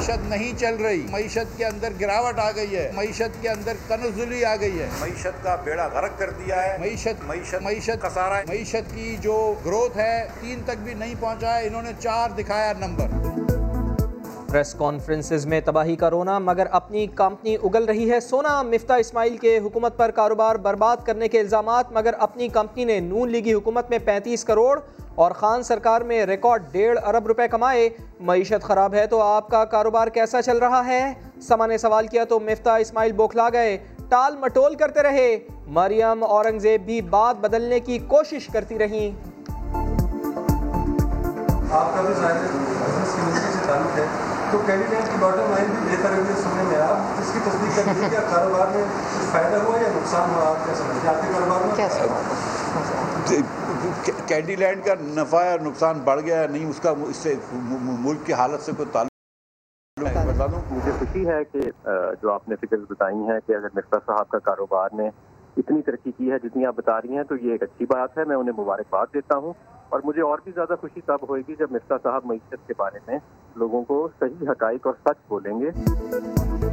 معیشت نہیں چل رہی۔ معیشت کے اندر گراوٹ آ گئی ہے۔ معیشت کے اندر کنزلی آ گئی ہے۔ معیشت کا بیڑا غرق کر دیا ہے۔ معیشت معیشت معیشت معیشت کی جو گروتھ ہے تین تک بھی نہیں پہنچا ہے۔ انہوں نے چار دکھایا نمبر۔ پریس کانفرنسز میں تباہی کا رونا، مگر اپنی کمپنی اگل رہی ہے سونا۔ مفتہ اسماعیل کے حکومت پر کاروبار برباد کرنے کے الزامات، مگر اپنی کمپنی نے نون لیگی حکومت میں پینتیس کروڑ اور خان سرکار میں ریکارڈ ڈیڑھ ارب روپے کمائے۔ معیشت خراب ہے تو آپ کا کاروبار کیسا چل رہا ہے؟ سما نے سوال کیا تو مفتہ اسماعیل بوکھلا گئے۔ ٹال مٹول کرتے رہے۔ مریم اورنگزیب بھی بات بدلنے کی کوشش کرتی رہیں۔ آپ کا بھی ظاہر بزنس کی سے تعلق ہے۔ تو کینڈیڈیٹ کی باٹم لائن بھی بہتر ہوئی سننے میں آپ۔ اس کی تصدیق کر دیجیے کیا کاروبار میں فائدہ ہوا یا نقصان ہوا آپ کیا سمجھتے ہیں؟ آپ کے کاروبار میں کینڈی لینڈ کا نفع یا نقصان بڑھ گیا ہے نہیں اس کا اس سے ملک کی حالت سے کوئی تعلق بتا دوں مجھے خوشی ہے کہ جو آپ نے فکر بتائی ہیں کہ اگر مرتا صاحب کا کاروبار نے اتنی ترقی کی ہے جتنی آپ بتا رہی ہیں، تو یہ ایک اچھی بات ہے، میں انہیں مبارکباد دیتا ہوں۔ اور مجھے اور بھی زیادہ خوشی تب ہوئے گی جب مفتا صاحب معیشت کے بارے میں لوگوں کو صحیح حقائق اور سچ بولیں گے۔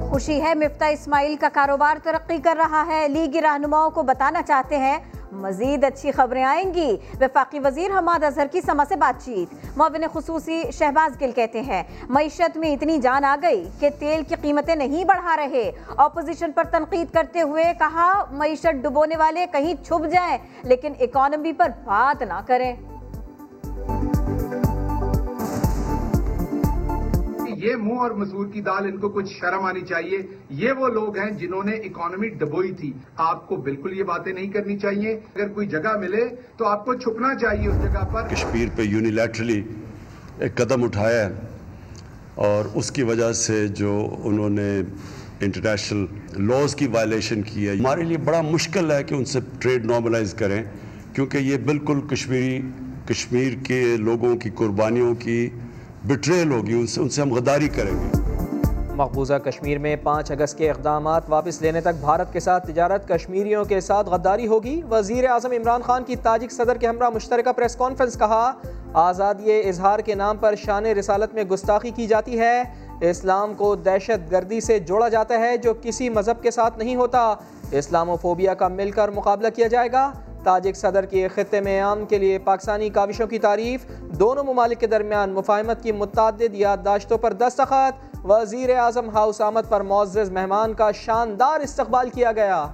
خوشی ہے مفتا اسماعیل کا کاروبار ترقی کر رہا ہے۔ لیگی رہنماؤں کو بتانا چاہتے ہیں مزید اچھی خبریں آئیں گی۔ وفاقی وزیر حماد اظہر کی سما سے بات چیت۔ معاون خصوصی شہباز گل کہتے ہیں، معیشت میں اتنی جان آ گئی کہ تیل کی قیمتیں نہیں بڑھا رہے۔ اپوزیشن پر تنقید کرتے ہوئے کہا، معیشت ڈبونے والے کہیں چھپ جائیں، لیکن اکانومی پر بات نہ کریں۔ یہ منہ اور مسور کی دال، ان کو کچھ شرم آنی چاہیے۔ یہ وہ لوگ ہیں جنہوں نے اکانومی ڈبوئی تھی۔ آپ کو بالکل یہ باتیں نہیں کرنی چاہیے۔ اگر کوئی جگہ ملے تو آپ کو چھپنا چاہیے اس جگہ پر۔ کشمیر پہ یونیلیٹرلی ایک قدم اٹھایا ہے اور اس کی وجہ سے جو انہوں نے انٹرنیشنل لاز کی وائلیشن کی ہے، ہمارے لیے بڑا مشکل ہے کہ ان سے ٹریڈ نارملائز کریں۔ کیونکہ یہ بالکل کشمیری، کشمیر کے لوگوں کی قربانیوں کی بٹریل ہوگی ان سے ان سے ہم غداری کریں گے۔ مقبوضہ کشمیر میں پانچ اگست کے اقدامات واپس لینے تک بھارت کے ساتھ تجارت کشمیریوں کے ساتھ غداری ہوگی۔ وزیر اعظم عمران خان کی تاجک صدر کے ہمراہ مشترکہ پریس کانفرنس، کہا، آزادی اظہار کے نام پر شان رسالت میں گستاخی کی جاتی ہے۔ اسلام کو دہشت گردی سے جوڑا جاتا ہے، جو کسی مذہب کے ساتھ نہیں ہوتا۔ اسلام و فوبیا کا مل کر مقابلہ کیا جائے گا۔ تاجک صدر کی خطے میں عام کے لیے پاکستانی کاوشوں کی تعریف، دونوں ممالک کے درمیان مفاہمت کی متعدد یادداشتوں پر دستخط، وزیر اعظم ہاؤس آمد پر معزز مہمان کا شاندار استقبال کیا گیا۔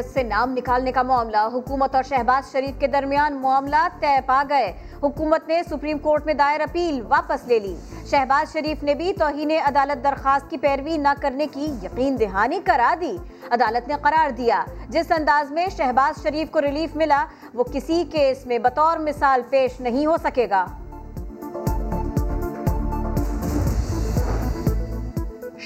بلیک سے نام نکالنے کا معاملہ، حکومت اور شہباز شریف کے درمیان معاملات طے پا گئے۔ حکومت نے سپریم کورٹ میں دائر اپیل واپس لے لی۔ شہباز شریف نے بھی توہین عدالت درخواست کی پیروی نہ کرنے کی یقین دہانی کرا دی۔ عدالت نے قرار دیا، جس انداز میں شہباز شریف کو ریلیف ملا، وہ کسی کیس میں بطور مثال پیش نہیں ہو سکے گا۔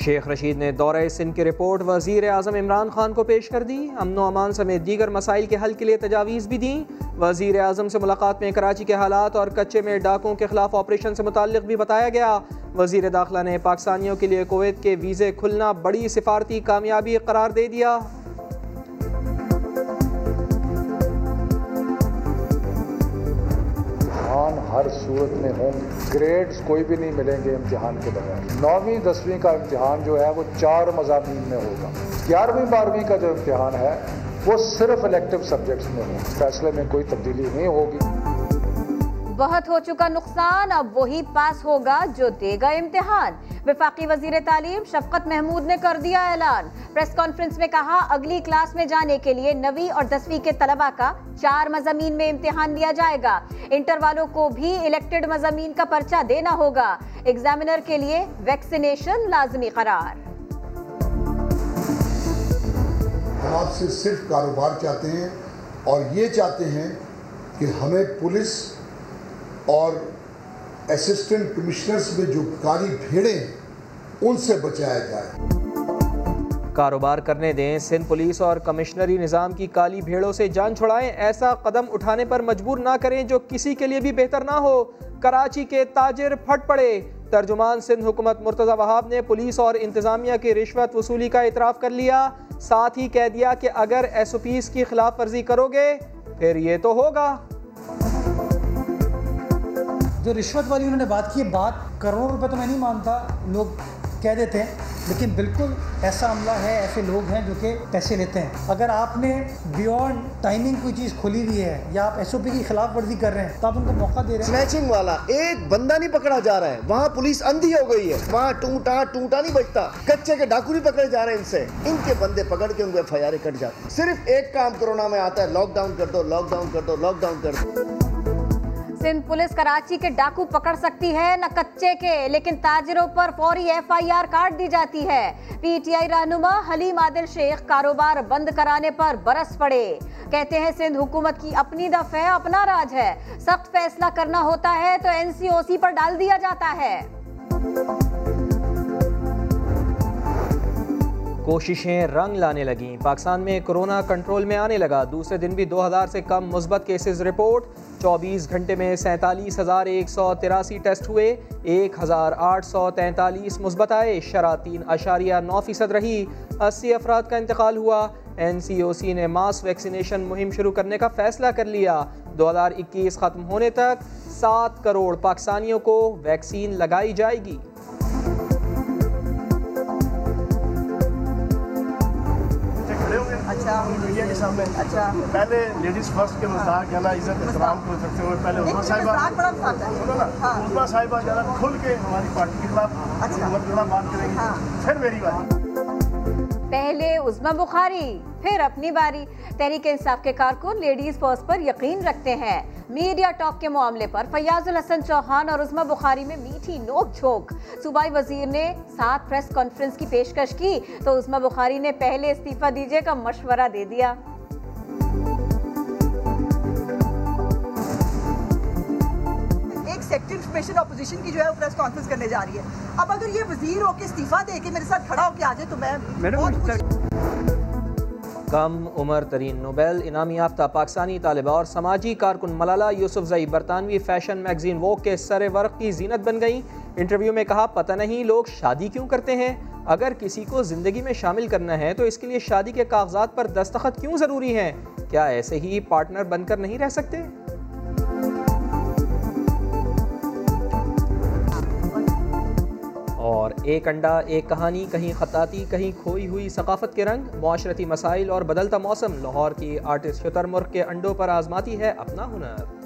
شیخ رشید نے دورہ سندھ کی رپورٹ وزیر اعظم عمران خان کو پیش کر دی۔ امن و امان سمیت دیگر مسائل کے حل کے لیے تجاویز بھی دیں۔ وزیر اعظم سے ملاقات میں کراچی کے حالات اور کچے میں ڈاکوں کے خلاف آپریشن سے متعلق بھی بتایا گیا۔ وزیر داخلہ نے پاکستانیوں کے لیے کویت کے ویزے کھلنا بڑی سفارتی کامیابی قرار دے دیا۔ ہر صورت میں ہوں گریڈز کوئی بھی نہیں ملیں گے امتحان کے بغیر۔ نویں، دسویں کا امتحان جو ہے، وہ چار مضامین میں ہوگا۔ گیارہویں، بارہویں کا جو امتحان ہے، وہ صرف الیکٹو سبجیکٹس میں ہوں۔ فیصلے میں کوئی تبدیلی نہیں ہوگی۔ بہت ہو چکا نقصان، اب وہی پاس ہوگا جو دے گا امتحان۔ وفاقی وزیر تعلیم شفقت محمود نے کر دیا اعلان۔ پریس کانفرنس میں کہا، اگلی کلاس میں جانے کے لیے نویں اور دسویں کے طلبہ کا چار مضامین میں امتحان لیا جائے گا۔ انٹر والوں کو بھی الیکٹڈ مضامین کا پرچہ دینا ہوگا۔ ایگزامینر کے لیے ویکسینیشن لازمی قرار۔ ہم آپ سے صرف کاروبار چاہتے ہیں اور یہ چاہتے ہیں کہ ہمیں پولیس اور اسسٹنٹ کمشنرز میں جو کالی بھیڑیں ان سے بچایا جائے۔ کاروبار کرنے دیں، سندھ پولیس اور کمشنری نظام کی کالی بھیڑوں سے جان چھڑائیں۔ ایسا قدم اٹھانے پر مجبور نہ کریں جو کسی کے لیے بھی بہتر نہ ہو۔ کراچی کے تاجر پھٹ پڑے۔ ترجمان سندھ حکومت مرتضی وہاب نے پولیس اور انتظامیہ کی رشوت وصولی کا اعتراف کر لیا۔ ساتھ ہی کہہ دیا کہ اگر ایس او پیز کی خلاف ورزی کرو گے، پھر یہ تو ہوگا۔ جو رشوت والی انہوں نے بات کی، بات کروڑوں روپے تو میں نہیں مانتا، لوگ کہہ دیتے ہیں، لیکن بالکل ایسا عملہ ہے، ایسے لوگ ہیں جو کہ پیسے لیتے ہیں۔ اگر آپ نے بیونڈ ٹائمنگ کوئی چیز کھولی ہوئی ہے یا آپ ایس او پی کی خلاف ورزی کر رہے ہیں، تو آپ ان کو موقع دے رہے ہیں۔ والا، ایک بندہ نہیں پکڑا جا رہا ہے۔ وہاں پولیس اندھی ہو گئی ہے۔ وہاں ٹوٹا ٹوٹا نہیں بچتا۔ کچے کے ڈاکو نہیں پکڑے جا رہے ہیں ان سے۔ ان کے بندے پکڑ کے ان کو ایف آئی آر کٹ جاتے ہیں۔ صرف ایک کام کرونا میں آتا ہے لاک ڈاؤن کر دو لاک ڈاؤن کر دو لاک ڈاؤن کر دو۔ سندھ پولیس کراچی کے ڈاکو پکڑ سکتی ہے، نہ کچے کے، لیکن تاجروں پر فوری ایف آئی آر کاٹ دی جاتی ہے۔ پی ٹی آئی رہنما حلیم عادل شیخ کاروبار بند کرانے پر برس پڑے۔ کہتے ہیں، سندھ حکومت کی اپنی دف ہے، اپنا راج ہے۔ سخت فیصلہ کرنا ہوتا ہے تو این سی او سی پر ڈال دیا جاتا ہے۔ کوششیں رنگ لانے لگیں۔ پاکستان میں کرونا کنٹرول میں آنے لگا۔ دوسرے دن بھی دو ہزار سے کم مثبت کیسز رپورٹ۔ چوبیس گھنٹے میں سینتالیس ہزار ایک سو تراسی ٹیسٹ ہوئے۔ ایک ہزار آٹھ سو تینتالیس مثبت آئے۔ شرح تین اشاریہ نو فیصد رہی۔ اسی افراد کا انتقال ہوا۔ این سی او سی نے ماس ویکسینیشن مہم شروع کرنے کا فیصلہ کر لیا۔ دو ہزار اکیس ختم ہونے تک سات کروڑ پاکستانیوں کو ویکسین لگائی جائے گی۔ سامنے پہلے لیڈیز فرسٹ کے مزدار کہنا عزت احترام کو رکھتے ہوئے پہلے عظما صاحبہ۔ سنو نا عظما صاحبہ ذرا کھل کے ہماری پارٹی کے خلاف حکومت کے خلاف بات کریں گے۔ پھر میری بات۔ پہلے عظما بخاری پھر اپنی باری۔ تحریک انصاف کے کارکن لیڈیز فرسٹ پر یقین رکھتے ہیں۔ میڈیا ٹاک کے معاملے پر فیاض الحسن چوہان اور عظما بخاری میں میٹھی نوک جھوک صوبائی وزیر نے ساتھ پریس کانفرنس کی پیشکش کی تو عظما بخاری نے پہلے استعفیٰ دیجیے کا مشورہ دے دیا۔ سیکٹر انفارمیشن اپوزیشن کی جو ہے وہ پریس کانفرنس کرنے جا رہی ہے۔ اب اگر یہ وزیر ہو کے استعفیٰ دے کے میرے ساتھ کھڑا ہو کے آ جائے تو میں کم عمر ترین نوبیل انعامی یافتہ پاکستانی طالبہ اور سماجی کارکن ملالہ یوسف زئی برطانوی فیشن میگزین ووک کے سر ورق کی زینت بن گئیں۔ انٹرویو میں کہا پتہ نہیں لوگ شادی کیوں کرتے ہیں؟ اگر کسی کو زندگی میں شامل کرنا ہے تو اس کے لیے شادی کے کاغذات پر دستخط کیوں ضروری ہیں؟ کیا ایسے ہی پارٹنر بن کر نہیں رہ سکتے؟ ایک انڈا، ایک کہانی، کہیں خطاطی، کہیں کھوئی ہوئی ثقافت کے رنگ، معاشرتی مسائل اور بدلتا موسم لاہور کی آرٹسٹ شتر مرغ کے انڈوں پر آزماتی ہے اپنا ہنر۔